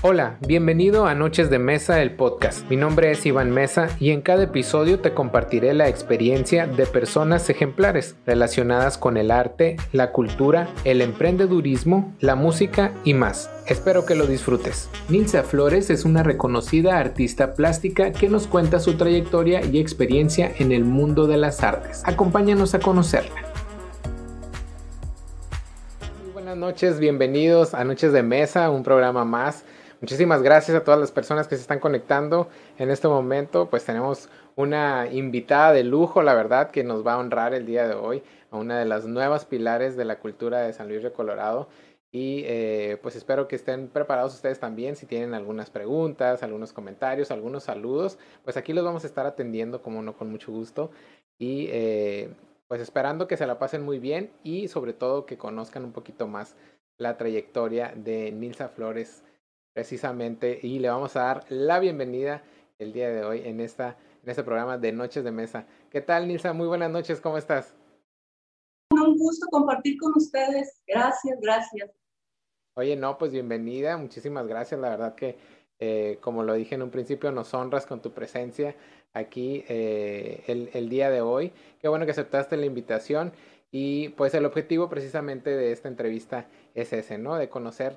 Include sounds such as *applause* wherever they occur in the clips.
Hola, bienvenido a Noches de Mesa, el podcast. Mi nombre es Iván Mesa y en cada episodio te compartiré la experiencia de personas ejemplares relacionadas con el arte, la cultura, el emprendedurismo, la música y más. Espero que lo disfrutes. Nilsa Flores es una reconocida artista plástica que nos cuenta su trayectoria y experiencia en el mundo de las artes. Acompáñanos a conocerla. Muy buenas noches, bienvenidos a Noches de Mesa, un programa más Muchísimas gracias a todas las personas que se están conectando en este momento. Pues tenemos una invitada de lujo, la verdad, que nos va a honrar el día de hoy a una de las nuevas pilares de la cultura de San Luis de Colorado. Y eh, pues espero que estén preparados ustedes también. Si tienen algunas preguntas, algunos comentarios, algunos saludos, pues aquí los vamos a estar atendiendo, como no, con mucho gusto. Y eh, pues esperando que se la pasen muy bien y sobre todo que conozcan un poquito más la trayectoria de Nilsa Flores precisamente y le vamos a dar la bienvenida el día de hoy en, esta, en este programa de Noches de Mesa. ¿Qué tal, Nilsa? Muy buenas noches, ¿cómo estás? Un gusto compartir con ustedes. Gracias, gracias. Oye, no, pues bienvenida, muchísimas gracias. La verdad que, eh, como lo dije en un principio, nos honras con tu presencia aquí eh, el, el día de hoy. Qué bueno que aceptaste la invitación y pues el objetivo precisamente de esta entrevista es ese, ¿no? De conocer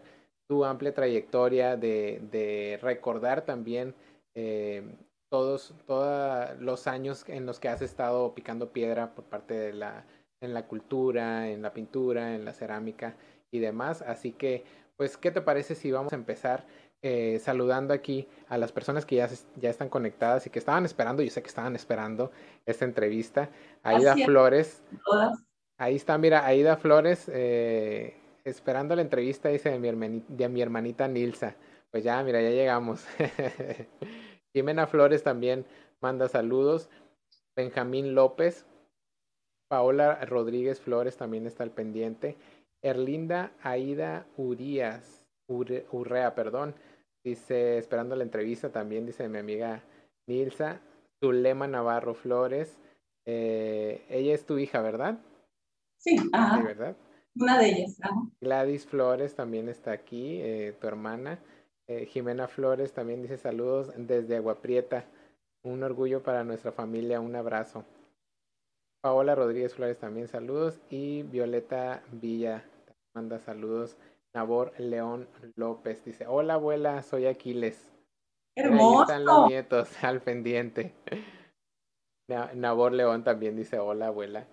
tu amplia trayectoria, de, recordar también eh, todos, todos los años en los que has estado picando piedra por parte de la, en la cultura, en la pintura, en la cerámica y demás. Así que, pues, ¿qué te parece si vamos a empezar eh, saludando aquí a las personas que ya, ya están conectadas y que estaban esperando, yo sé que estaban esperando esta entrevista. Aida Flores. Ahí está, mira, Aida Flores, eh, esperando la entrevista, dice de mi, hermanita, de mi hermanita Nilsa. Pues ya, mira, ya llegamos. *laughs* Jimena Flores también manda saludos. Benjamín López. Paola Rodríguez Flores también está al pendiente. Erlinda Aida Urias, Urrea, perdón. Dice, esperando la entrevista también, dice mi amiga Nilsa. Zulema Navarro Flores. Eh, ella es tu hija, ¿verdad? Sí, ajá. Sí, ¿verdad? Una de ellas. Gladys Flores también está aquí, eh, tu hermana. Eh, Jimena Flores también dice saludos desde Agua Prieta. Un orgullo para nuestra familia, un abrazo. Paola Rodríguez Flores también saludos. Y Violeta Villa manda saludos. Nabor León López dice, hola abuela, soy Aquiles. Hermoso. Ahí están los nietos *laughs* al pendiente. Nabor León también dice, hola abuela.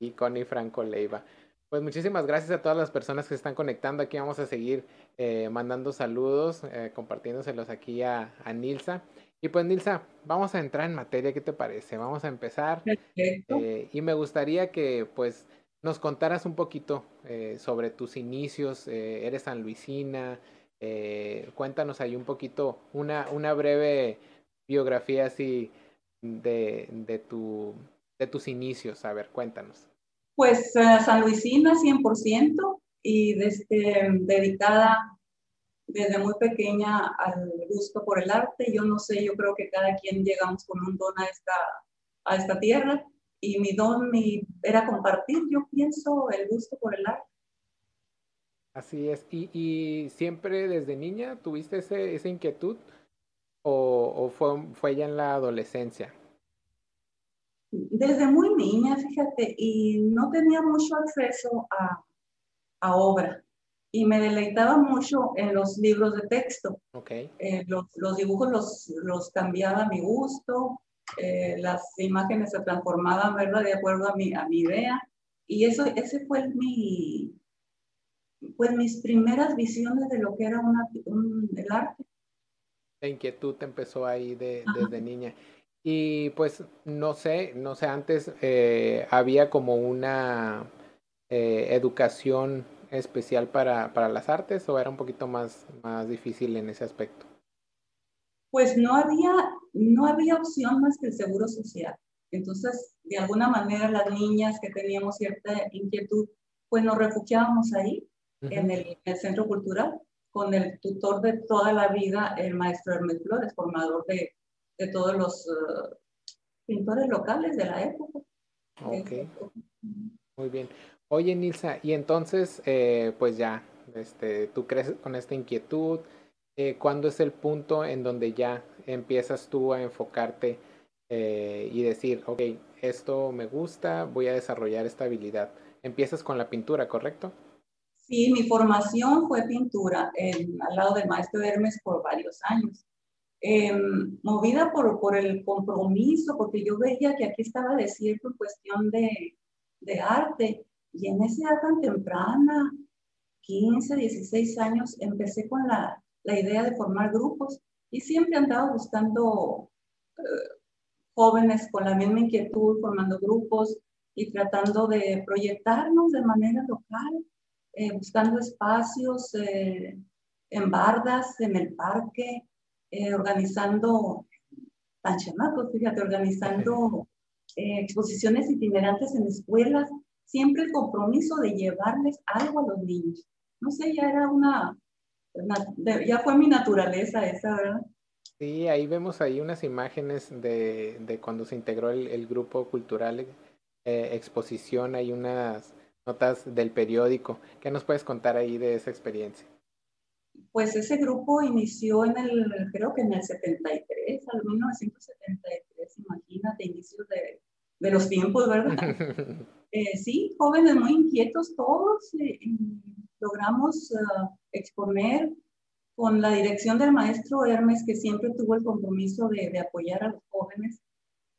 Y Connie Franco Leiva. Pues muchísimas gracias a todas las personas que se están conectando. Aquí vamos a seguir eh, mandando saludos, eh, compartiéndoselos aquí a, Nilsa. Y pues Nilsa, vamos a entrar en materia, ¿qué te parece? Vamos a empezar. Eh, y me gustaría que pues nos contaras un poquito sobre tus inicios. eres sanluisina. cuéntanos ahí un poquito, una, una breve biografía así de, de, tu, de tus inicios. A ver, cuéntanos. Pues uh, San Luisina 100% y desde, dedicada desde muy pequeña al gusto por el arte. Yo no sé, yo creo que cada quien llegamos con un don a esta, a esta tierra y mi don era compartir, yo pienso, el gusto por el arte. Así es. ¿Y, y siempre desde niña tuviste ese, esa inquietud o, o fue, fue ya en la adolescencia? Desde muy niña, fíjate, y no tenía mucho acceso a, a obra. Y me deleitaba mucho en los libros de texto. Okay. Eh, los, los, dibujos los, los, cambiaba a mi gusto, eh, las imágenes se transformaban, ¿verdad? De acuerdo a mi, a mi idea. Y eso, ese fue mi, pues mis primeras visiones de lo que era una, un, el arte. La inquietud empezó ahí de, desde niña. Y pues no sé, no sé, antes eh, había como una eh, educación especial para, para, las artes o era un poquito más, más difícil en ese aspecto? Pues no había, no había opción más que el seguro social. Entonces, de alguna manera las niñas que teníamos cierta inquietud, pues nos refugiábamos ahí, en, el, en, el, centro cultural, con el tutor de toda la vida, el maestro Hermes Flores, formador de de todos los uh, pintores locales de la época. Ok. Muy bien. Oye, Nilsa, y entonces, eh, pues ya, este, tú crees con esta inquietud, eh, ¿cuándo es el punto en donde ya empiezas tú a enfocarte eh, y decir, ok, esto me gusta, voy a desarrollar esta habilidad? Empiezas con la pintura, ¿correcto? Sí, mi formación fue pintura al lado del maestro Hermes por varios años. Em, movida por, por el compromiso, porque yo veía que aquí estaba desierto cuestión de, de arte, y en esa edad tan temprana, 15, 16 años, empecé con la, la idea de formar grupos. Y siempre andaba buscando eh, jóvenes con la misma inquietud, formando grupos y tratando de proyectarnos de manera local, eh, buscando espacios eh, en bardas, en el parque, organizando, tan fíjate, organizando exposiciones itinerantes en escuelas, siempre el compromiso de llevarles algo a los niños. No sé, ya era una, ya fue mi naturaleza esa, ¿verdad? Sí, ahí vemos ahí unas imágenes de, de cuando se integró el, el grupo cultural eh, exposición, hay unas notas del periódico. ¿Qué nos puedes contar ahí de esa experiencia? Pues ese grupo inició en el, creo que en el 73, al 1973, imagínate, inicios de, de los tiempos, ¿verdad? *laughs* eh, sí, jóvenes muy inquietos todos, eh, logramos uh, exponer con la dirección del maestro Hermes, que siempre tuvo el compromiso de, de apoyar a los jóvenes,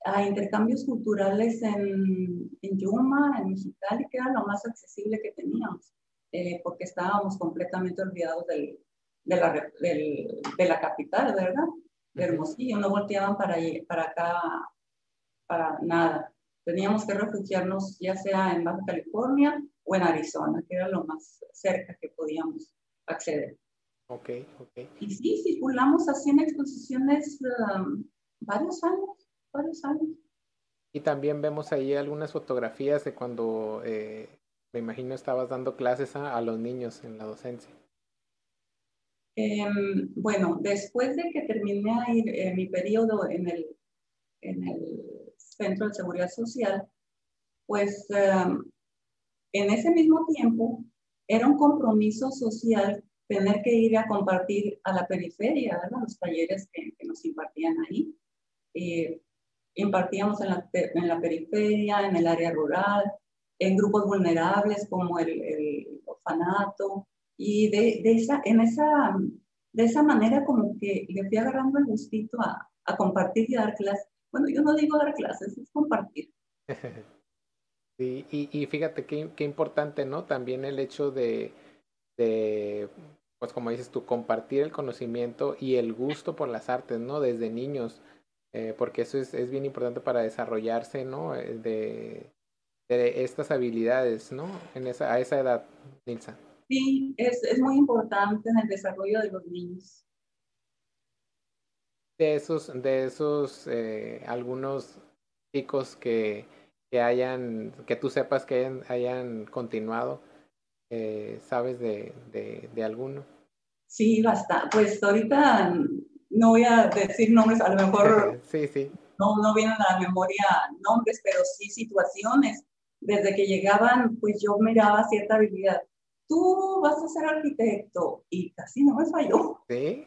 a intercambios culturales en, en, Yuma, en Mexicali, que era lo más accesible que teníamos, eh, porque estábamos completamente olvidados del, de, la, del, de la capital, ¿verdad? De Hermosillo, no volteaban para, para acá para nada. Teníamos que refugiarnos ya sea en Baja California o en Arizona, que era lo más cerca que podíamos acceder. Ok, ok. Y sí, circulamos así en exposiciones um, varios años, varios años. Y también vemos ahí algunas fotografías de cuando, eh, me imagino, estabas dando clases a, los niños en la docencia. Em, bueno, después de que terminé eh, mi periodo en el, en el Centro de Seguridad Social, pues em, en ese mismo tiempo era un compromiso social tener que ir a compartir a la periferia, ¿verdad? los talleres que, nos impartían ahí. Eh, impartíamos en la, en la, periferia, en el área rural, en grupos vulnerables como el, el orfanato, y de, de, esa, en esa, de esa manera como que le fui agarrando el gustito a, a compartir y dar clases. Bueno, yo no digo dar clases, es compartir. *laughs* Sí, y, y fíjate qué, qué, importante, ¿no? También el hecho de, de, pues como dices tú, compartir el conocimiento y el gusto por las artes, ¿no? Desde niños, eh, porque eso es, es, bien importante para desarrollarse, ¿no? Eh, de, de, estas habilidades, ¿no? En esa, a esa edad, Nilsa. Sí, es, es muy importante en el desarrollo de los niños de esos, de esos eh, algunos chicos que, que, hayan, que tú sepas que hayan, hayan continuado, eh, ¿sabes de, de, de, alguno? Sí, bastante. Pues ahorita no voy a decir nombres, a lo mejor *laughs* sí, sí. No, no vienen a la memoria nombres, pero sí situaciones. Desde que llegaban, pues yo miraba cierta habilidad tú vas a ser arquitecto y casi no me falló. ¿Sí?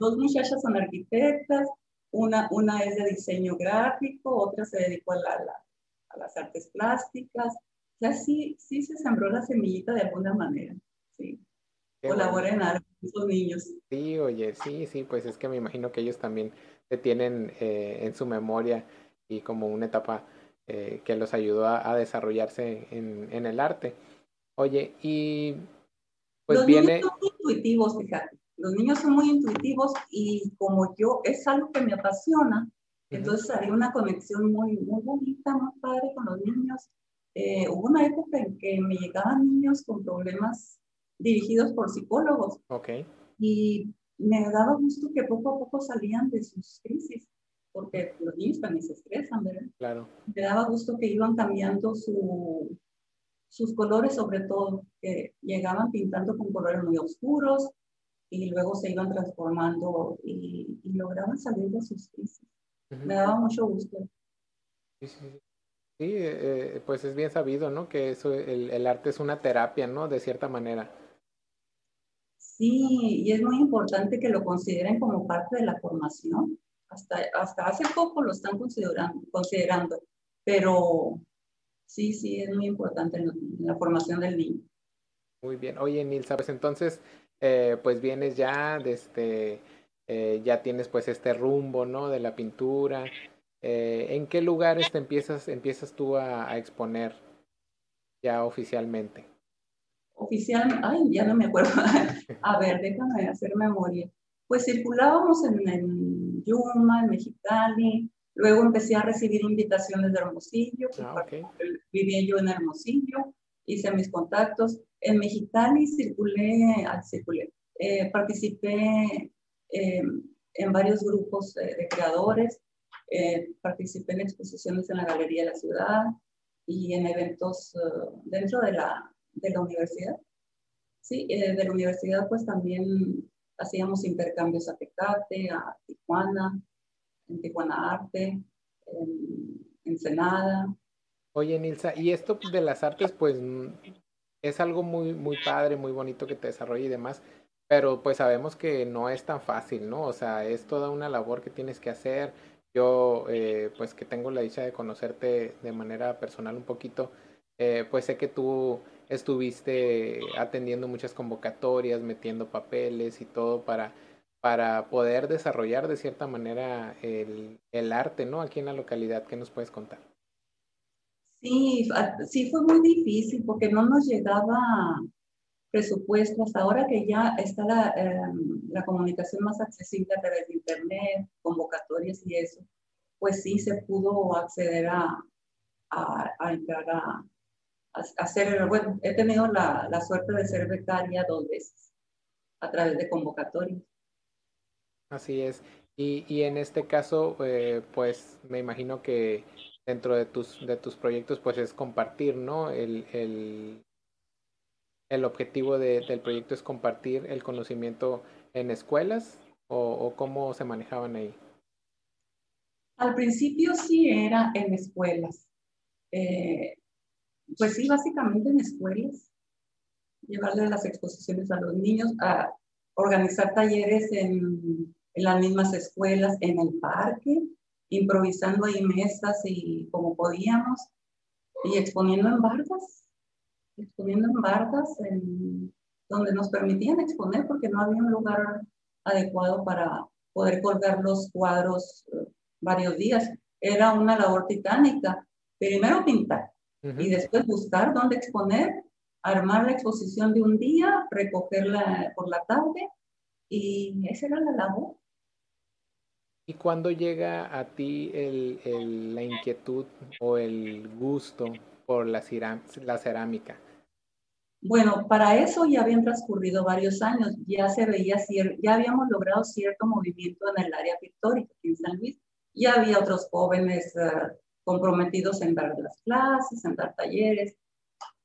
Dos, muchachas son arquitectas, una, una es de diseño gráfico, otra se dedicó a, la, a las artes plásticas. Ya sí, sí se sembró la semillita de alguna manera. Sí. Colabora en algo esos niños. Sí, oye, sí, sí, pues es que me imagino que ellos también te tienen eh, en su memoria y como una etapa eh, que los ayudó a, a desarrollarse en, en el arte. Oye, y pues Los viene... niños son muy intuitivos, fíjate. Los niños son muy intuitivos y como yo, es algo que me apasiona, entonces haría una conexión muy, muy bonita, muy padre con los niños. Eh, hubo una época en que me llegaban niños con problemas dirigidos por psicólogos. Ok. Y me daba gusto que poco a poco salían de sus crisis, porque los niños también se estresan, ¿verdad? Claro. Me daba gusto que iban cambiando su, sus colores sobre todo, que llegaban pintando con colores muy oscuros y luego se iban transformando y, lograban salir de sus crisis. Me daba mucho gusto. Sí, sí, sí. Eh, pues es bien sabido, ¿no? Que eso, el, el, arte es una terapia, ¿no? De cierta manera. Sí, y es muy importante que lo consideren como parte de la formación. Hasta, hasta hace poco lo están considerando, considerando, pero sí, sí, es muy importante en la formación del niño. Muy bien. Oye, Nilsa, pues entonces, eh, pues vienes ya desde, este, eh, ya tienes pues este rumbo, ¿no? De la pintura. Eh, ¿En qué lugares te empiezas, empiezas tú a, exponer ya oficialmente? Oficialmente, ay, ya no me acuerdo. *laughs* a ver, déjame hacer memoria. Pues circulábamos en, Yuma, en Mexicali, luego empecé a recibir invitaciones de Hermosillo, ah, vivía yo en Hermosillo, hice mis contactos. En Mexicali circulé, ah, circulé eh, participé eh, en varios grupos de creadores, eh, participé en exposiciones en la Galería de la Ciudad y en eventos dentro de la, de la universidad. Sí, de la universidad pues también hacíamos intercambios a Tecate, a Tijuana, en Tijuana Arte, en Ensenada, Oye, Nilsa, y esto de las artes, pues es algo muy, muy padre, muy bonito que te desarrolle y demás, pero pues sabemos que no es tan fácil, ¿no? O sea, es toda una labor que tienes que hacer. Yo, eh, pues que tengo la dicha de conocerte de manera personal un poquito, eh, pues sé que tú estuviste atendiendo muchas convocatorias, metiendo papeles y todo para, para poder desarrollar de cierta manera el, el arte, ¿no? Aquí en la localidad, ¿qué nos puedes contar? Sí, sí fue muy difícil porque no nos llegaba presupuesto hasta ahora que ya está la, em, la comunicación más accesible a través de internet, convocatorias y eso, pues sí se pudo acceder a, a, a entrar a, a, hacer, bueno, he tenido la, la suerte de ser becaria dos veces a través de convocatorias. Así es. Y, y en este caso, eh, pues me imagino que dentro de tus, de tus proyectos, pues es compartir, ¿no? El, el, el objetivo de, del proyecto es compartir el conocimiento en escuelas o, cómo se manejaban ahí. Al principio sí era en escuelas. Eh, pues sí, básicamente en escuelas. Llevarle las exposiciones a los niños, a organizar talleres en, en las mismas escuelas, en el parque, improvisando ahí mesas y como podíamos, y exponiendo en bardas, exponiendo en bardas en, donde nos permitían exponer porque no había un lugar adecuado para poder colgar los cuadros eh, varios días. Era una labor titánica. Primero pintar y después buscar dónde exponer, armar la exposición de un día, recogerla por la tarde y esa era la labor. ¿Y cuándo llega a ti la inquietud o el gusto por la, la cerámica? Bueno, para eso ya habían transcurrido varios años, ya se veía, ya habíamos logrado cierto movimiento en el área pictórica en San Luis, ya había otros jóvenes eh, comprometidos en dar las clases, en dar talleres,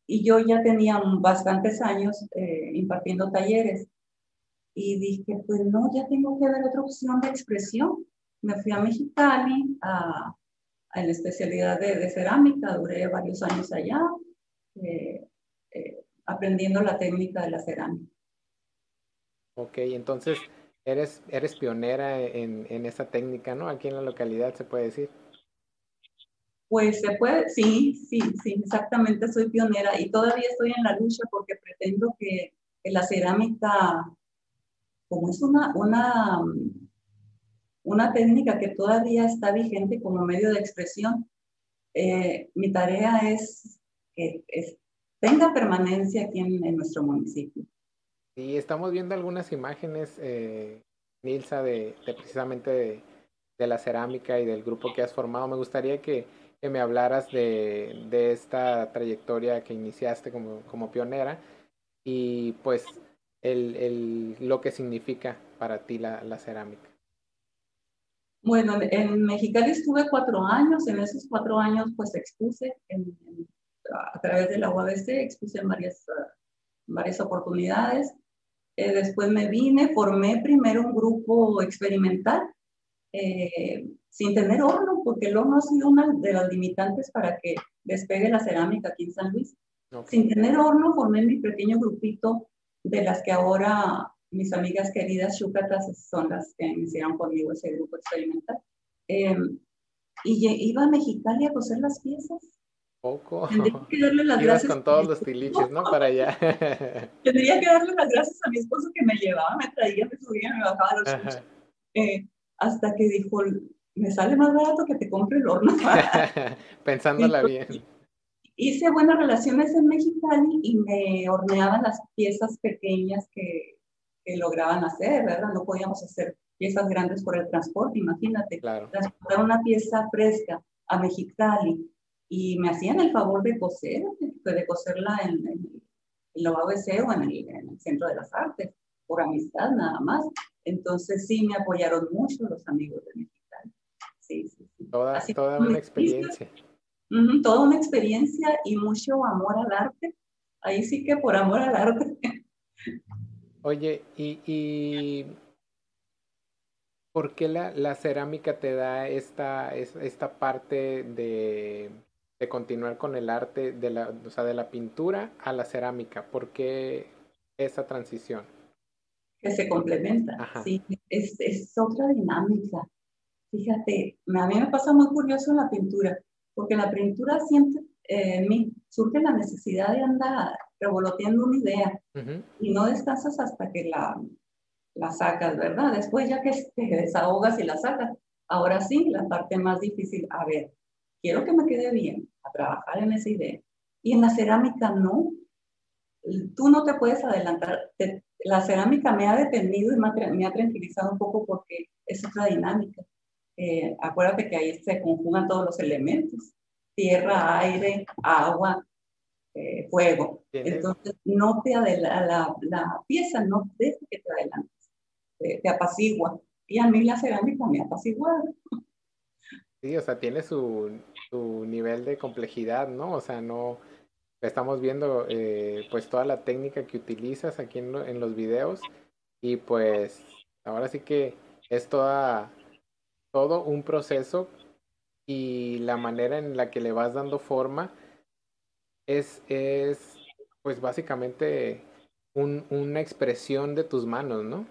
y yo ya tenía bastantes años eh, impartiendo talleres, y dije, pues no, ya tengo que ver otra opción de expresión, me fui a Mexicali a, a la especialidad de, cerámica, duré varios años allá, eh, eh, aprendiendo la técnica de la cerámica. Ok, entonces eres, eres pionera en, en esa técnica, ¿no? Aquí en la localidad se puede decir. Pues se puede, sí, sí, sí, exactamente, soy pionera y todavía estoy en la lucha porque pretendo que, que la cerámica, como es una, una una técnica que todavía está vigente como medio de expresión. Eh, mi tarea es que tenga permanencia aquí en, nuestro municipio. Sí, estamos viendo algunas imágenes, eh, Nilsa, de, precisamente de, la cerámica y del grupo que has formado. Me gustaría que, me hablaras de, esta trayectoria que iniciaste como, pionera y pues el, lo que significa para ti la cerámica. Bueno, en Mexicali estuve cuatro años, en esos cuatro años pues expuse a través de la UABC, expuse en varias, varias oportunidades. Eh, después me vine, formé primero un grupo experimental eh, sin tener horno, porque el horno ha sido una de las limitantes para que despegue la cerámica aquí en San Luis. Sin tener horno, formé mi pequeño grupito de las que ahora mis amigas queridas Chucatas son las que hicieron conmigo ese grupo experimental. Em, y iba a Mexicali a coser las piezas. Poco. Tendría que darle las *laughs* gracias. con todos los tiliches, ¿no? Para allá. *laughs* Tendría que darle las gracias a mi esposo que me llevaba, me traía, me subía, me bajaba los eh, Hasta que dijo, me sale más barato que te compre el horno. *laughs* Pensándola bien. Hice buenas relaciones en Mexicali y me horneaban las piezas pequeñas que, que lograban hacer, ¿verdad? No podíamos hacer piezas grandes por el transporte, imagínate. Claro. Transportar una pieza fresca a Mexicali y me hacían el favor de coser, de coserla en, en, la OABC o en el, Centro de las Artes, por amistad nada más. Entonces sí me apoyaron mucho los amigos de Mexicali. Sí, sí, sí. Toda, toda una experiencia. toda una experiencia y mucho amor al arte. Ahí sí que por amor al arte. Oye, y ¿Por qué la, cerámica te da esta, esta parte de, continuar con el arte de la, o sea, de la pintura a la cerámica? ¿Por qué esa transición? Que se complementa, sí, es, otra dinámica. Fíjate, a mí me pasa muy curioso en la pintura, porque la pintura siempre eh, surge la necesidad de andar revoloteando una idea y no descansas hasta que la, la sacas, ¿verdad? Después ya que *laughs* te desahogas y la sacas, ahora sí, la parte más difícil, a ver, quiero que me quede bien, a trabajar en esa idea. Y en la cerámica no, tú no te puedes adelantar. la cerámica me ha detenido y me ha, tranquilizado un poco porque es otra dinámica. Eh, acuérdate que ahí se conjugan todos los elementos, tierra, aire, agua, eh, fuego. Entonces, no te adelanta, la, la, pieza no deja que te adelante te, apacigua. Y a mí la cerámica me apacigua. Sí, o sea, tiene su, su, nivel de complejidad, ¿no? O sea, no estamos viendo eh, pues toda la técnica que utilizas aquí en, en, los videos y pues ahora sí que es toda todo un proceso y la manera en la que le vas dando forma es, es pues básicamente un, una expresión de tus manos, ¿no?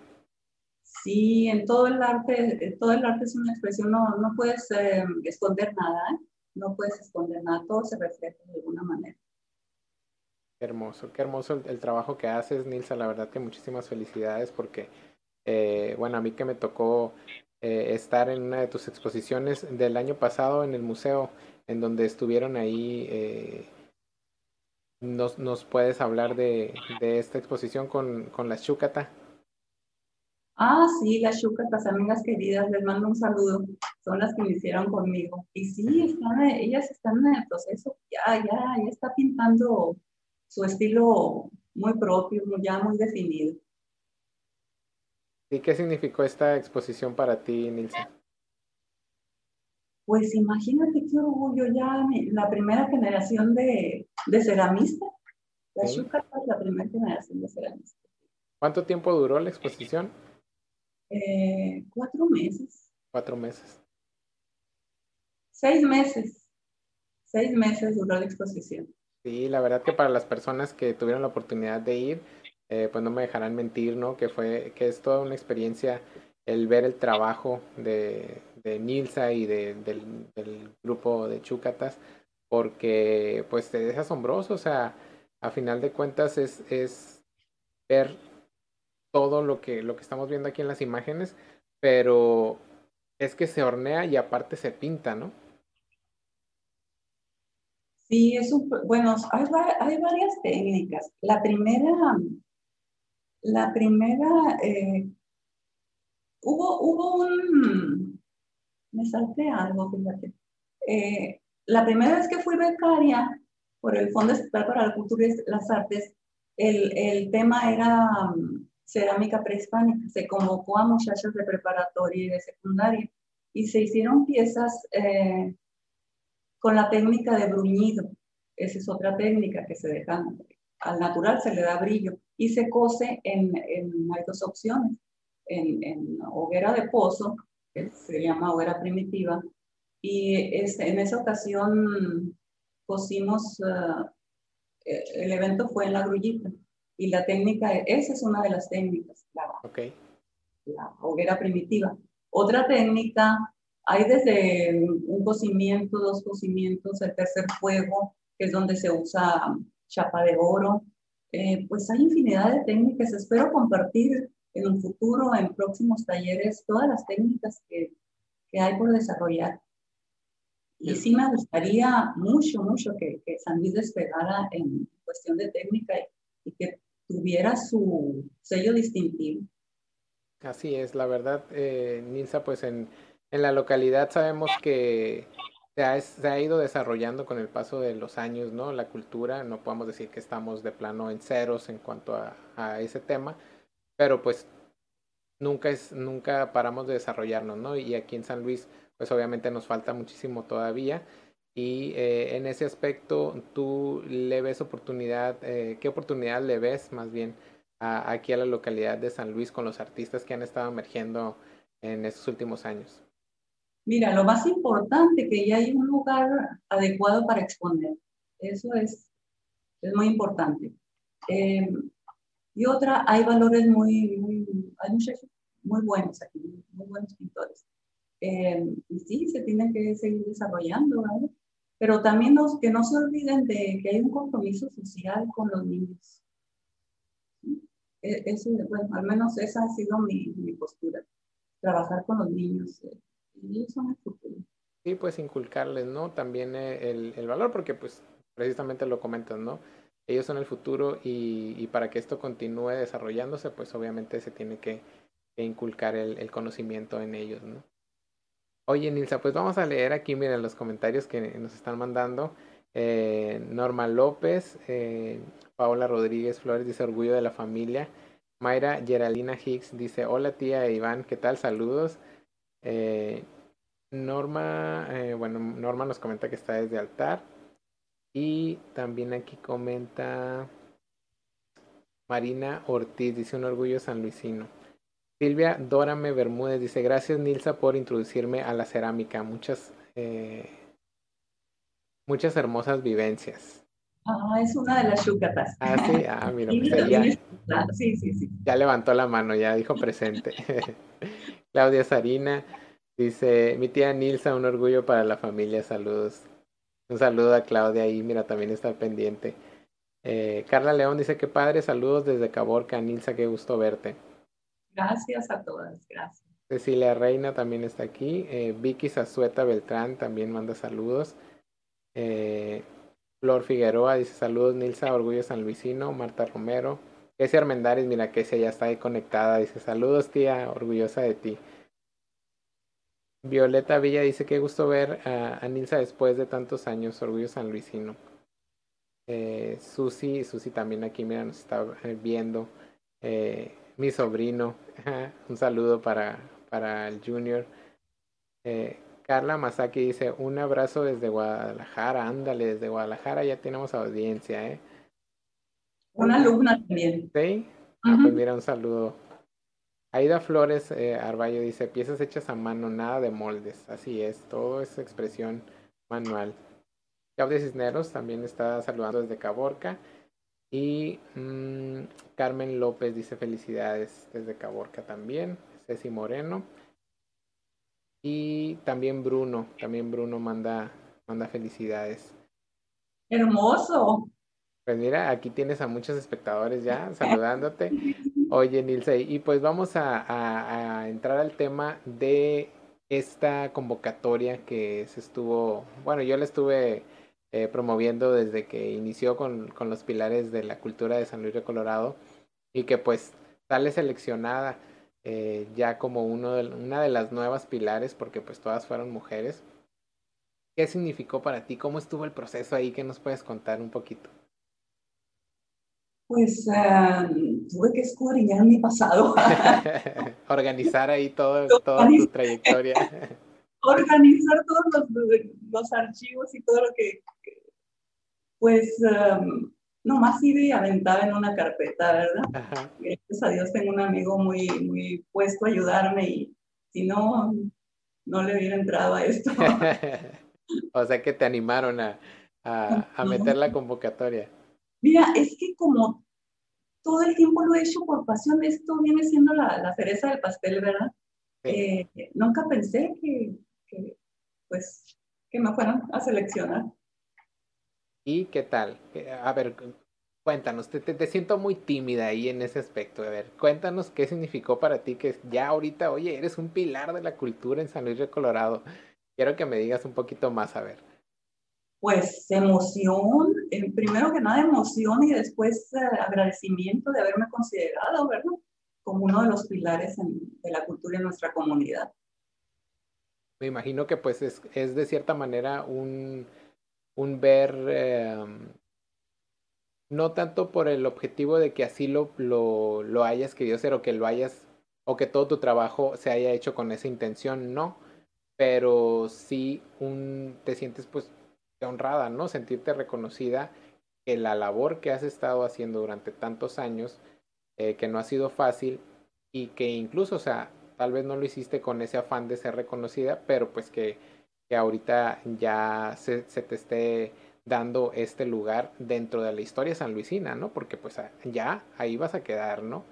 Sí, en todo el arte, todo el arte es una expresión, no, no puedes eh, esconder nada, ¿eh? no puedes esconder nada, todo se refleja de alguna manera. Qué hermoso, qué hermoso el, trabajo que haces, Nilsa, la verdad que muchísimas felicidades porque, eh, bueno, a mí que me tocó estar en una de tus exposiciones del año pasado en el museo, en donde estuvieron ahí, nos, nos, puedes hablar de, de esta exposición con, con las Chúcata. Ah, sí, las chucatas, amigas queridas, les mando un saludo. Son las que me hicieron conmigo. Y sí, están, ellas están en el proceso. Ya, ya, ya está pintando su estilo muy propio, ya muy definido. ¿Y qué significó esta exposición para ti, Nilsa? Pues imagínate qué orgullo ya, la primera generación de, de ceramistas. La ¿Sí? la primera generación de ceramistas. ¿Cuánto tiempo duró la exposición? Eh, cuatro meses. Cuatro meses. Seis meses. Seis meses duró la exposición. Sí, la verdad que para las personas que tuvieron la oportunidad de ir, eh, pues no me dejarán mentir, ¿no? Que fue, que es toda una experiencia el ver el trabajo de, de Nilsa y de, del, del, grupo de Chúcatas, porque pues es asombroso, o sea, a final de cuentas es, es ver todo lo que, lo que estamos viendo aquí en las imágenes, pero es que se hornea y aparte se pinta, ¿no? Sí, es un, bueno, hay, hay, varias técnicas. La primera, la primera, eh, hubo, hubo un, me salté algo, fíjate. Eh, la primera vez que fui becaria por el Fondo Estatal para la Cultura y las Artes, el, el tema era cerámica prehispánica. Se convocó a muchachos de preparatoria y de secundaria y se hicieron piezas eh, con la técnica de bruñido. Esa es otra técnica que se deja al natural, se le da brillo y se cose en, en hay dos opciones. En, en, hoguera de pozo, que se llama hoguera primitiva, y este, en esa ocasión cosimos, eh, el evento fue en la grullita, y la técnica, esa es una de las técnicas, la, okay. la hoguera primitiva. Otra técnica, hay desde un cocimiento, dos cocimientos, el tercer fuego, que es donde se usa chapa de oro. Eh, pues hay infinidad de técnicas. Espero compartir en un futuro, en próximos talleres, todas las técnicas que, que hay por desarrollar. Y sí me gustaría mucho, mucho que, que San Luis despegara en cuestión de técnica y, que tuviera su sello distintivo. Así es, la verdad, eh, Nilsa, pues en, en, la localidad sabemos que se ha, se ha, ido desarrollando con el paso de los años, ¿no? La cultura, no podemos decir que estamos de plano en ceros en cuanto a, a ese tema, pero pues nunca, es, nunca paramos de desarrollarnos, ¿no? Y aquí en San Luis, pues obviamente nos falta muchísimo todavía. Y eh, en ese aspecto, ¿tú le ves oportunidad, eh, qué oportunidad le ves más bien a, aquí a la localidad de San Luis con los artistas que han estado emergiendo en estos últimos años? Mira, lo más importante que ya hay un lugar adecuado para exponer. Eso es, es muy importante. Eh, y otra, hay valores muy, muy hay muchachos muy buenos aquí, muy buenos pintores. Eh, y sí, se tienen que seguir desarrollando, ¿vale? Pero también que no se olviden de que hay un compromiso social con los niños. E, eso, bueno, al menos esa ha sido mi, mi postura, trabajar con los niños. Eh, ellos son el futuro. Sí, pues inculcarles, ¿no? También eh, el, el valor, porque pues precisamente lo comentan, ¿no? Ellos son el futuro y, para que esto continúe desarrollándose, pues obviamente se tiene que, inculcar el, conocimiento en ellos, ¿no? Oye, Nilsa, pues vamos a leer aquí, miren los comentarios que nos están mandando. Eh, Norma López, eh, Paola Rodríguez Flores dice orgullo de la familia. Mayra Geraldina Hicks dice hola tía Iván, ¿qué tal? Saludos. Eh, Norma, bueno, Norma nos comenta que está desde altar. Y también aquí comenta Marina Ortiz, dice un orgullo sanluisino. Silvia Dórame Bermúdez dice, gracias Nilsa por introducirme a la cerámica. Muchas, eh, muchas hermosas vivencias. Ah, es una de las chucatas. Ah, sí, ah, *laughs* mira, pues ya, sí, sí, sí. ya levantó la mano, ya dijo presente. *laughs* Claudia Sarina dice, mi tía Nilsa, un orgullo para la familia, saludos. Un saludo a Claudia ahí, mira, también está pendiente. Eh, Carla León dice que padre, saludos desde Caborca. Nilsa, qué gusto verte. Gracias a todas, gracias. Cecilia Reina también está aquí. Eh, Vicky Zazueta Beltrán también manda saludos. Eh, Flor Figueroa dice saludos, Nilsa, Orgullo San Luisino. Marta Romero. Kesia Armendaris, mira, Kesia ya está ahí conectada. Dice saludos, tía, orgullosa de ti. Violeta Villa dice que gusto ver a, Nilsa después de tantos años, orgullo San Luisino. Eh, Susi, Susi también aquí, mira, nos está eh, viendo. Eh, mi sobrino, un saludo para, para el Junior. Eh, Carla Masaki dice, un abrazo desde Guadalajara, ándale, desde Guadalajara ya tenemos audiencia, ¿eh? Una alumna también. Sí, ah, pues mira, un saludo Aida Flores eh, Arballo dice, piezas hechas a mano, nada de moldes. Así es, todo es expresión manual. Claudia Cisneros también está saludando desde Caborca. Y mm, Carmen López dice felicidades desde Caborca también. Ceci Moreno. Y también Bruno, también Bruno manda, manda felicidades. Hermoso. Pues mira, aquí tienes a muchos espectadores ya *laughs* saludándote. Oye, Nilce, y pues vamos a, entrar al tema de esta convocatoria que se estuvo, bueno, yo la estuve eh, promoviendo desde que inició con, con, los pilares de la cultura de San Luis de Colorado y que pues sale seleccionada eh, ya como uno una de las nuevas pilares porque pues todas fueron mujeres. ¿Qué significó para ti? ¿Cómo estuvo el proceso ahí? ¿Qué nos puedes contar un poquito? Pues em, tuve que escudriñar mi pasado. *laughs* Organizar ahí todo, toda tu trayectoria. *laughs* Organizar todos los, archivos y todo lo que, pues, um, nomás iba y aventaba en una carpeta, ¿verdad? Gracias a Dios tengo un amigo muy, muy puesto a ayudarme y si no, no le hubiera entrado a esto. *laughs* o sea que te animaron a, a, a meter la convocatoria. Mira, es que como todo el tiempo lo he hecho por pasión. Esto viene siendo la, la cereza del pastel, ¿verdad? Eh, nunca pensé que, que, pues, que me fueran a seleccionar. ¿Y qué tal? Eh, a ver, cuéntanos, te, te, siento muy tímida ahí en ese aspecto. A ver, cuéntanos qué significó para ti que ya ahorita, oye, eres un pilar de la cultura en San Luis de Colorado. Quiero que me digas un poquito más, a ver. Pues emoción, eh, primero que nada emoción y después eh, agradecimiento de haberme considerado. Como uno de los pilares de la cultura en nuestra comunidad. Me imagino que pues es, es de cierta manera un, un ver, em, no tanto por el objetivo de que así lo, lo, lo hayas querido hacer o que lo hayas, o que todo tu trabajo se haya hecho con esa intención, no, pero sí un, te sientes pues honrada, ¿no? Sentirte reconocida que la labor que has estado haciendo durante tantos años, eh, que no ha sido fácil y que incluso, o sea, tal vez no lo hiciste con ese afán de ser reconocida, pero pues que que ahorita ya se, te esté dando este lugar dentro de la historia sanluisina, ¿no? Porque pues ya ahí vas a quedar, ¿no?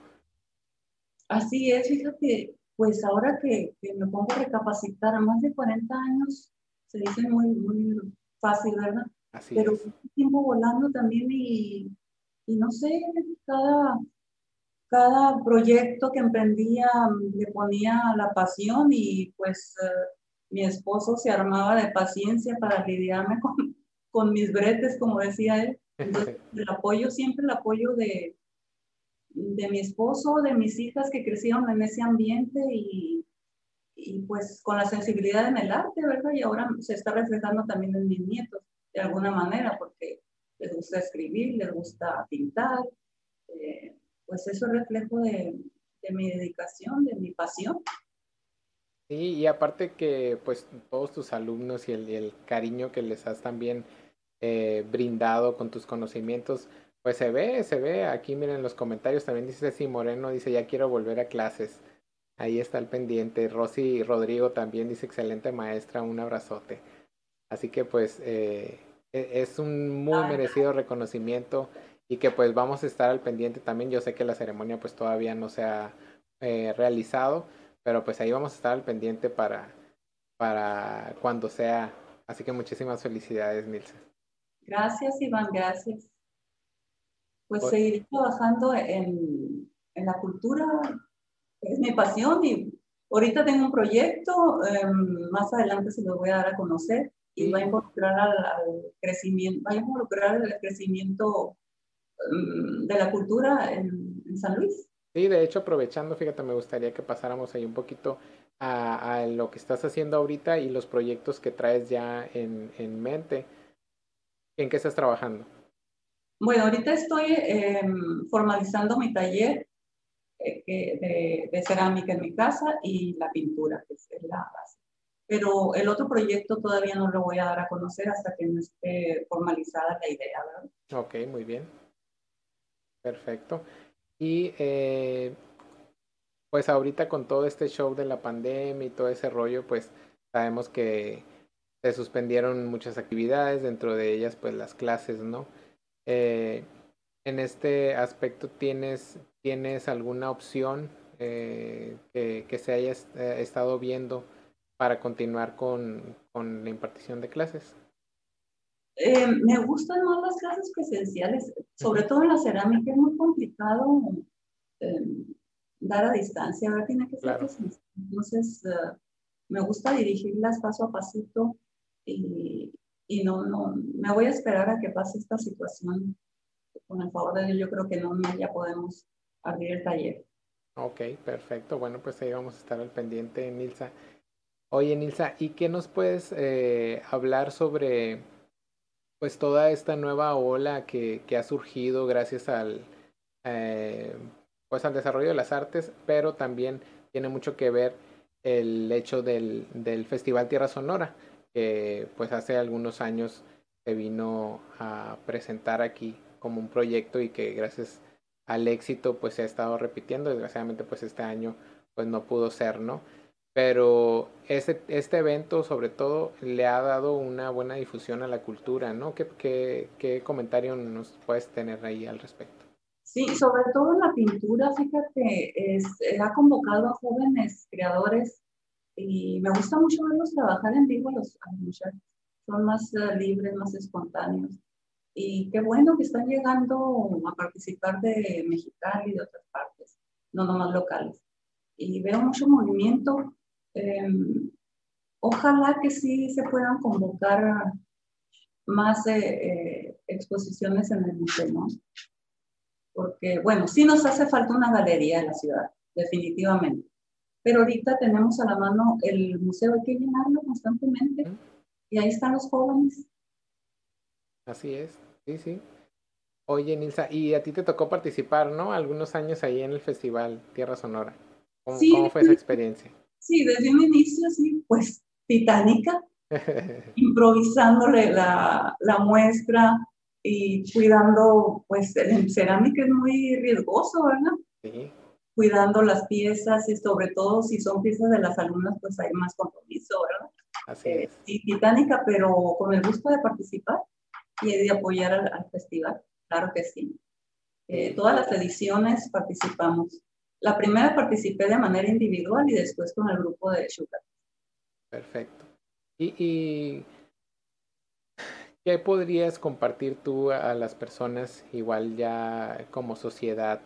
Así es, fíjate, pues ahora que, me pongo a recapacitar a más de 40 años, se dice muy, muy fácil, ¿verdad? Así Pero es. tiempo volando también y, y no sé, cada, cada proyecto que emprendía le ponía la pasión y pues... Eh, mi esposo se armaba de paciencia para lidiarme *laughs* con, con mis bretes, como decía él. Entonces, *laughs* el apoyo, siempre el apoyo de, de mi esposo, de mis hijas que crecieron en ese ambiente y, y pues con la sensibilidad en el arte, ¿verdad? Y ahora se está reflejando también en mis nietos, de alguna manera, porque les gusta escribir, les gusta pintar. Eh, pues eso es reflejo de, de mi dedicación, de mi pasión. Sí, y aparte que pues todos tus alumnos y el, cariño que les has también eh, brindado con tus conocimientos, pues se ve, se ve. Aquí miren los comentarios, también dice Ceci Moreno, dice ya quiero volver a clases. Ahí está el pendiente. Rosy Rodrigo también dice excelente maestra, un abrazote. Así que pues eh, e, es un muy merecido reconocimiento y que pues vamos a estar al pendiente también. Yo sé que la ceremonia pues todavía no se ha eh, realizado, pero pues ahí vamos a estar al pendiente para, para cuando sea. Así que muchísimas felicidades, Nilsa. Gracias, Iván, gracias. Pues seguir trabajando en, en, la cultura es mi pasión y ahorita tengo un proyecto, em, más adelante se lo voy a dar a conocer y va a involucrar al, crecimiento, va a involucrar el crecimiento em, de la cultura en, en San Luis. Sí, de hecho, aprovechando, fíjate, me gustaría que pasáramos ahí un poquito a, lo que estás haciendo ahorita y los proyectos que traes ya en, en mente. ¿En qué estás trabajando? Bueno, ahorita estoy em, formalizando mi taller de, de, cerámica en mi casa y la pintura, que es la base. Pero el otro proyecto todavía no lo voy a dar a conocer hasta que no esté formalizada la idea, ¿verdad? Ok, muy bien. Perfecto. Y eh, pues ahorita con todo este show de la pandemia y todo ese rollo, pues sabemos que se suspendieron muchas actividades, dentro de ellas pues las clases, ¿no? Eh, en este aspecto, ¿tienes, tienes alguna opción eh, que, se haya estado viendo para continuar con, con la impartición de clases? Eh, me gustan más las clases presenciales, sobre todo en la cerámica, es muy complicado eh, dar a distancia, ahora tiene que ser presencial. Entonces, eh, me gusta dirigirlas paso a pasito y, y, no, no, me voy a esperar a que pase esta situación. Con el favor de Dios, yo creo que no, ya podemos abrir el taller. Ok, perfecto. Bueno, pues ahí vamos a estar al pendiente, Nilsa. Oye, Nilsa, ¿y qué nos puedes hablar sobre pues toda esta nueva ola que, que ha surgido gracias al, eh, pues al desarrollo de las artes, pero también tiene mucho que ver el hecho del, del Festival Tierra Sonora, que pues hace algunos años se vino a presentar aquí como un proyecto y que gracias al éxito pues se ha estado repitiendo, desgraciadamente pues este año pues no pudo ser, ¿no? pero este, este evento sobre todo le ha dado una buena difusión a la cultura, ¿no? ¿Qué, qué, qué comentario nos puedes tener ahí al respecto? Sí, sobre todo en la pintura, fíjate, ha convocado a jóvenes creadores y me gusta mucho verlos trabajar en vivo los, a los. Son más eh, libres, más espontáneos. Y qué bueno que están llegando a participar de Mexicali y de otras partes, no nomás locales. Y veo mucho movimiento. Em, ojalá que sí se puedan convocar más eh, eh, exposiciones en el museo, ¿no? porque, bueno, sí nos hace falta una galería en la ciudad, definitivamente. Pero ahorita tenemos a la mano el museo, hay que llenarlo constantemente. Y ahí están los jóvenes. Así es, sí, sí. Oye, Nilsa, y a ti te tocó participar, ¿no? Algunos años ahí en el festival Tierra Sonora. ¿Cómo, ¿cómo fue esa experiencia? Sí, desde un inicio, sí, pues titánica, *laughs* improvisándole la, la muestra, y cuidando, pues el cerámica es muy riesgoso, ¿verdad? Sí. Cuidando las piezas y sobre todo si son piezas de las alumnas, pues hay más compromiso, ¿verdad? Así es. Sí, titánica, pero con el gusto de participar y de apoyar al, festival, claro que sí. Eh, todas las ediciones participamos. La primera participé de manera individual y después con el grupo de Sugar. Perfecto. Y, y ¿Qué podrías compartir tú a las personas, igual ya como sociedad,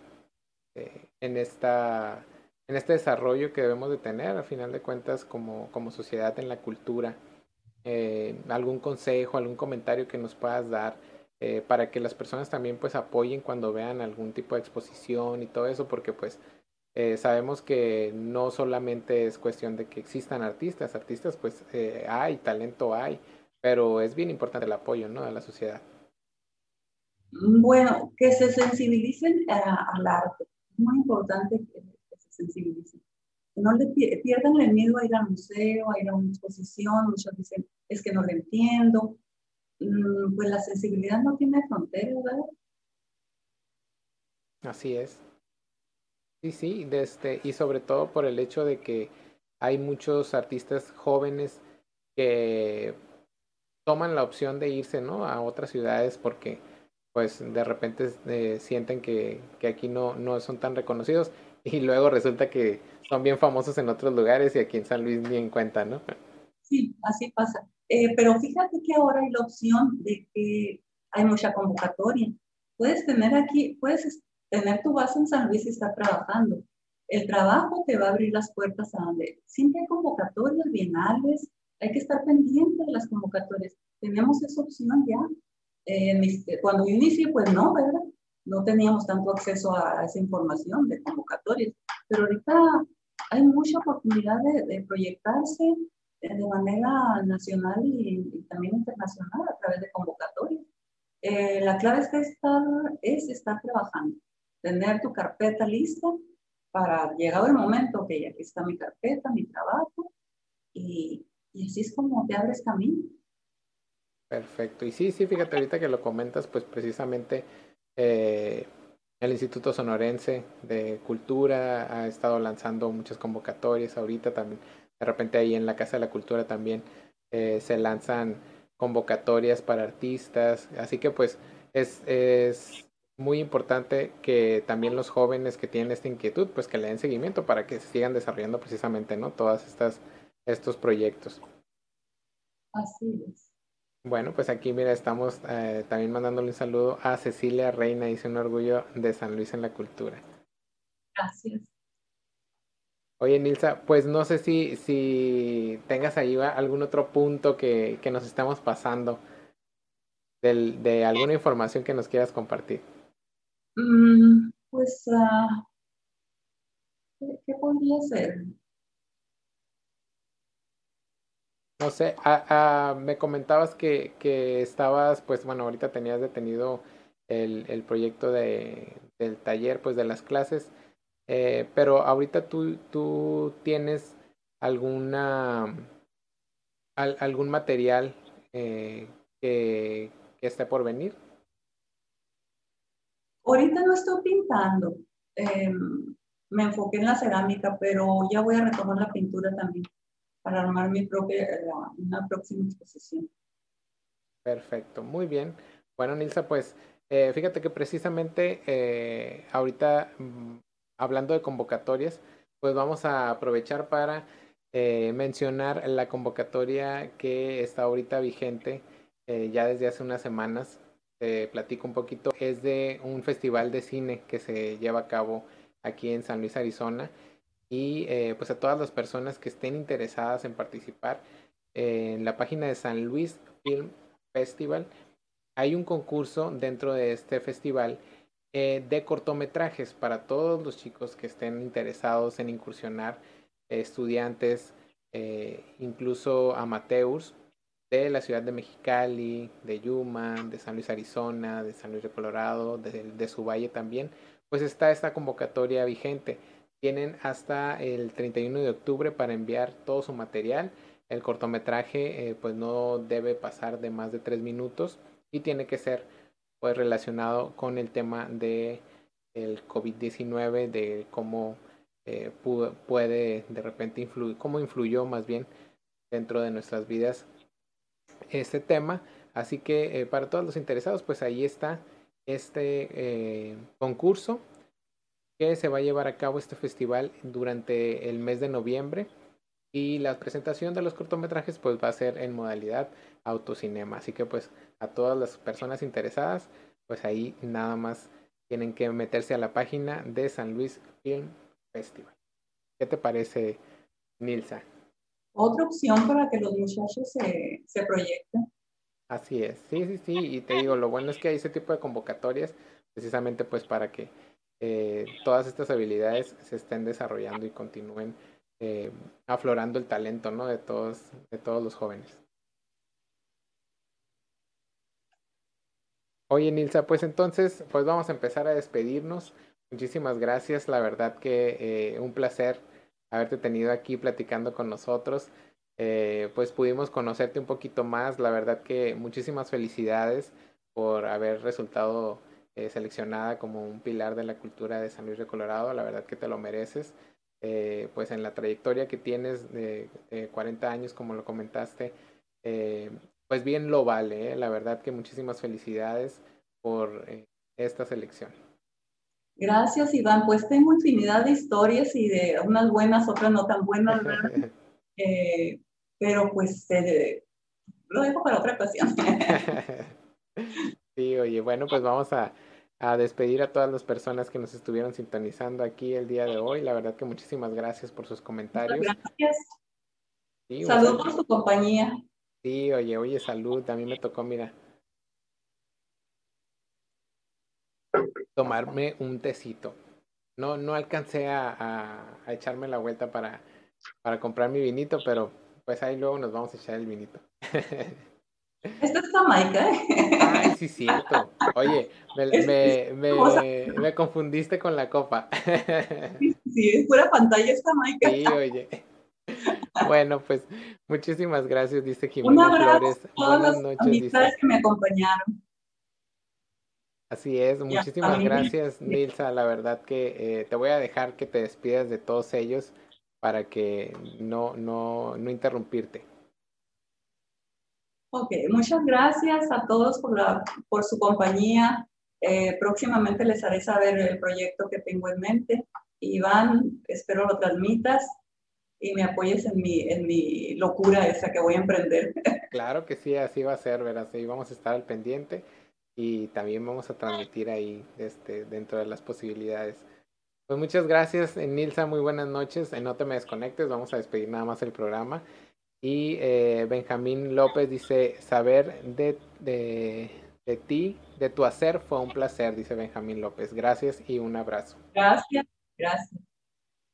eh, en, esta, en este desarrollo que debemos de tener, a final de cuentas, como, como sociedad en la cultura? Eh, ¿Algún consejo, algún comentario que nos puedas dar eh, para que las personas también pues apoyen cuando vean algún tipo de exposición y todo eso? Porque pues sabemos que no solamente es cuestión de que existan artistas, artistas pues hay, talento hay, pero es bien importante el apoyo ¿no? de la sociedad. Bueno, que se sensibilicen al arte. Es muy importante que, se sensibilicen. No le pierdan el miedo a ir al museo, a ir a una exposición. Muchos dicen, es que no lo entiendo. Mm, pues la sensibilidad no tiene fronteras, ¿verdad? Así es. Sí, sí, este, y sobre todo por el hecho de que hay muchos artistas jóvenes que toman la opción de irse, ¿no? A otras ciudades porque pues de repente eh, sienten que, que, aquí no, no son tan reconocidos y luego resulta que son bien famosos en otros lugares y aquí en San Luis ni en cuenta, ¿no? Sí, así pasa. Eh, pero fíjate que ahora hay la opción de que hay mucha convocatoria. Puedes tener aquí, puedes tener tu base en San Luis y estar trabajando. El trabajo te va a abrir las puertas a donde siempre hay convocatorias bienales, hay que estar pendiente de las convocatorias. Tenemos esa opción ya. Eh, cuando yo inicié, pues no, ¿verdad? No teníamos tanto acceso a esa información de convocatorias, pero ahorita hay mucha oportunidad de, proyectarse de manera nacional y, también internacional a través de convocatorias. Eh, la clave es estar, es estar trabajando, tener tu carpeta lista para llegado el momento, que aquí está mi carpeta, mi trabajo, y, y así es como te abres camino. Perfecto. Y sí, sí, fíjate, ahorita que lo comentas, pues precisamente eh, el Instituto Sonorense de Cultura ha estado lanzando muchas convocatorias ahorita también. De repente ahí en la Casa de la Cultura también eh, se lanzan convocatorias para artistas. Así que pues es, es muy importante que también los jóvenes que tienen esta inquietud, pues que le den seguimiento para que sigan desarrollando precisamente, ¿no? Todas estas estos proyectos. Así es. Bueno, pues aquí mira, estamos eh, también mandándole un saludo a Cecilia Reina, dice un orgullo de San Luis en la cultura. Gracias. Oye, Nilsa, pues no sé si, si tengas ahí algún otro punto que, que nos estamos pasando del, de alguna información que nos quieras compartir. Mm, pues, uh, ¿qué podría ser? No sé, me comentabas que, que, estabas, pues bueno, ahorita tenías detenido el, el proyecto de, del taller, pues de las clases, eh, pero ahorita tú, tú tienes alguna, algún material eh, que, que, esté por venir. Ahorita no estoy pintando, em, me enfoqué en la cerámica, pero ya voy a retomar la pintura también para armar mi propia, una próxima exposición. Perfecto, muy bien. Bueno, Nilsa, pues Eh, fíjate que precisamente eh, ahorita, mm, hablando de convocatorias, pues vamos a aprovechar para eh, mencionar la convocatoria que está ahorita vigente ya desde hace unas semanas. Te platico un poquito. Es de un festival de cine que se lleva a cabo aquí en San Luis, Arizona. Y pues a todas las personas que estén interesadas en participar en la página de San Luis Film Festival hay un concurso dentro de este festival eh, de cortometrajes para todos los chicos que estén interesados en incursionar, estudiantes, eh, incluso amateurs de la ciudad de Mexicali, de Yuma, de San Luis, Arizona, de San Luis de Colorado, de, de su valle también, pues está esta convocatoria vigente. Tienen hasta el 31 de octubre para enviar todo su material. El cortometraje eh, pues no debe pasar de más de tres minutos y tiene que ser pues relacionado con el tema de el COVID-19, de cómo eh, puede de repente influir, cómo influyó más bien dentro de nuestras vidas este tema. Así que eh, para todos los interesados, pues ahí está este concurso que se va a llevar a cabo este festival durante el mes de noviembre y la presentación de los cortometrajes pues va a ser en modalidad autocinema. Así que pues a todas las personas interesadas, pues ahí nada más tienen que meterse a la página de San Luis Film Festival. ¿Qué te parece, Nilsa? Otra opción para que los muchachos se, se proyecten. Así es, sí, sí, sí, y te digo, lo bueno es que hay ese tipo de convocatorias precisamente pues para que eh, todas estas habilidades se estén desarrollando y continúen eh, aflorando el talento, ¿no? De todos, de todos los jóvenes. Oye, Nilsa, pues entonces, pues vamos a empezar a despedirnos. Muchísimas gracias, la verdad que eh, un placer haberte tenido aquí platicando con nosotros. Pues pudimos conocerte un poquito más, la verdad que muchísimas felicidades por haber resultado eh, seleccionada como un pilar de la cultura de San Luis de Colorado, la verdad que te lo mereces. pues en la trayectoria que tienes de, 40 años, como lo comentaste, pues bien lo vale. ¿eh? La verdad que muchísimas felicidades por eh, esta selección. Gracias, Iván. Pues tengo infinidad de historias y de unas buenas, otras no tan buenas, *laughs* eh, pero pues lo dejo para otra ocasión. *laughs* sí, oye, bueno, pues vamos a, a despedir a todas las personas que nos estuvieron sintonizando aquí el día de hoy. La verdad que muchísimas gracias por sus comentarios. gracias. Salud por su compañía. Sí, oye, oye, salud. A mí me tocó, mira, tomarme un tecito. No, no alcancé a, a, echarme la vuelta para, para comprar mi vinito, pero pues ahí luego nos vamos a echar el vinito. *laughs* Esto es Jamaica, ¿eh? Ay, sí, cierto. Oye, me, me, me, confundiste con la copa. Sí, es pura pantalla es Jamaica. Sí, oye. Bueno, pues muchísimas gracias, dice Jimena Flores. Buenas noches. Dice. que me acompañaron. Así es, muchísimas gracias, Nilsa. La verdad que eh, te voy a dejar que te despidas de todos ellos para que no, no, no interrumpirte. Ok, muchas gracias a todos por, la, por su compañía. Eh, próximamente les haré saber el proyecto que tengo en mente. Iván, espero lo transmitas y me apoyes en mi, en mi locura esa que voy a emprender. *laughs* Claro que sí, así va a ser, verás, ahí vamos a estar al pendiente y también vamos a transmitir ahí este, dentro de las posibilidades. Pues muchas gracias, Nilsa, muy buenas noches. No te me desconectes, vamos a despedir nada más el programa. Y eh, Benjamín López dice, saber de, de, de ti, de tu hacer, fue un placer, dice Benjamín López. Gracias y un abrazo. Gracias, gracias.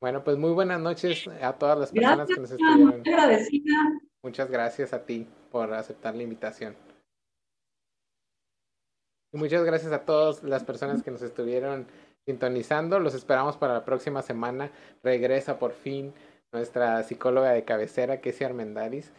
Bueno, pues muy buenas noches a todas las personas que nos estuvieron. agradecida. Muchas gracias a ti por aceptar la invitación. Y muchas gracias a todas las personas que nos estuvieron sintonizando. Los esperamos para la próxima semana. Regresa por fin nuestra psicóloga de cabecera, Kessie Armendaris.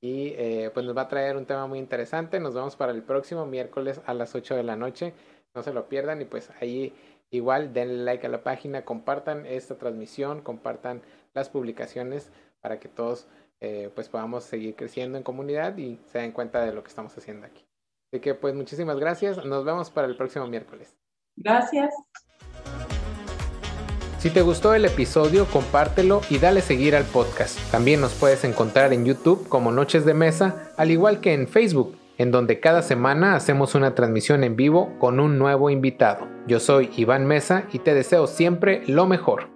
Y eh, pues nos va a traer un tema muy interesante. Nos vemos para el próximo miércoles a las 8 de la noche. No se lo pierdan y pues ahí Igual denle like a la página, compartan esta transmisión, compartan las publicaciones para que todos eh, pues podamos seguir creciendo en comunidad y se den cuenta de lo que estamos haciendo aquí. Así que pues muchísimas gracias. Nos vemos para el próximo miércoles. Gracias. Si te gustó el episodio, compártelo y dale seguir al podcast. También nos puedes encontrar en YouTube como Noches de Mesa, al igual que en Facebook, en donde cada semana hacemos una transmisión en vivo con un nuevo invitado. Yo soy Iván Mesa y te deseo siempre lo mejor.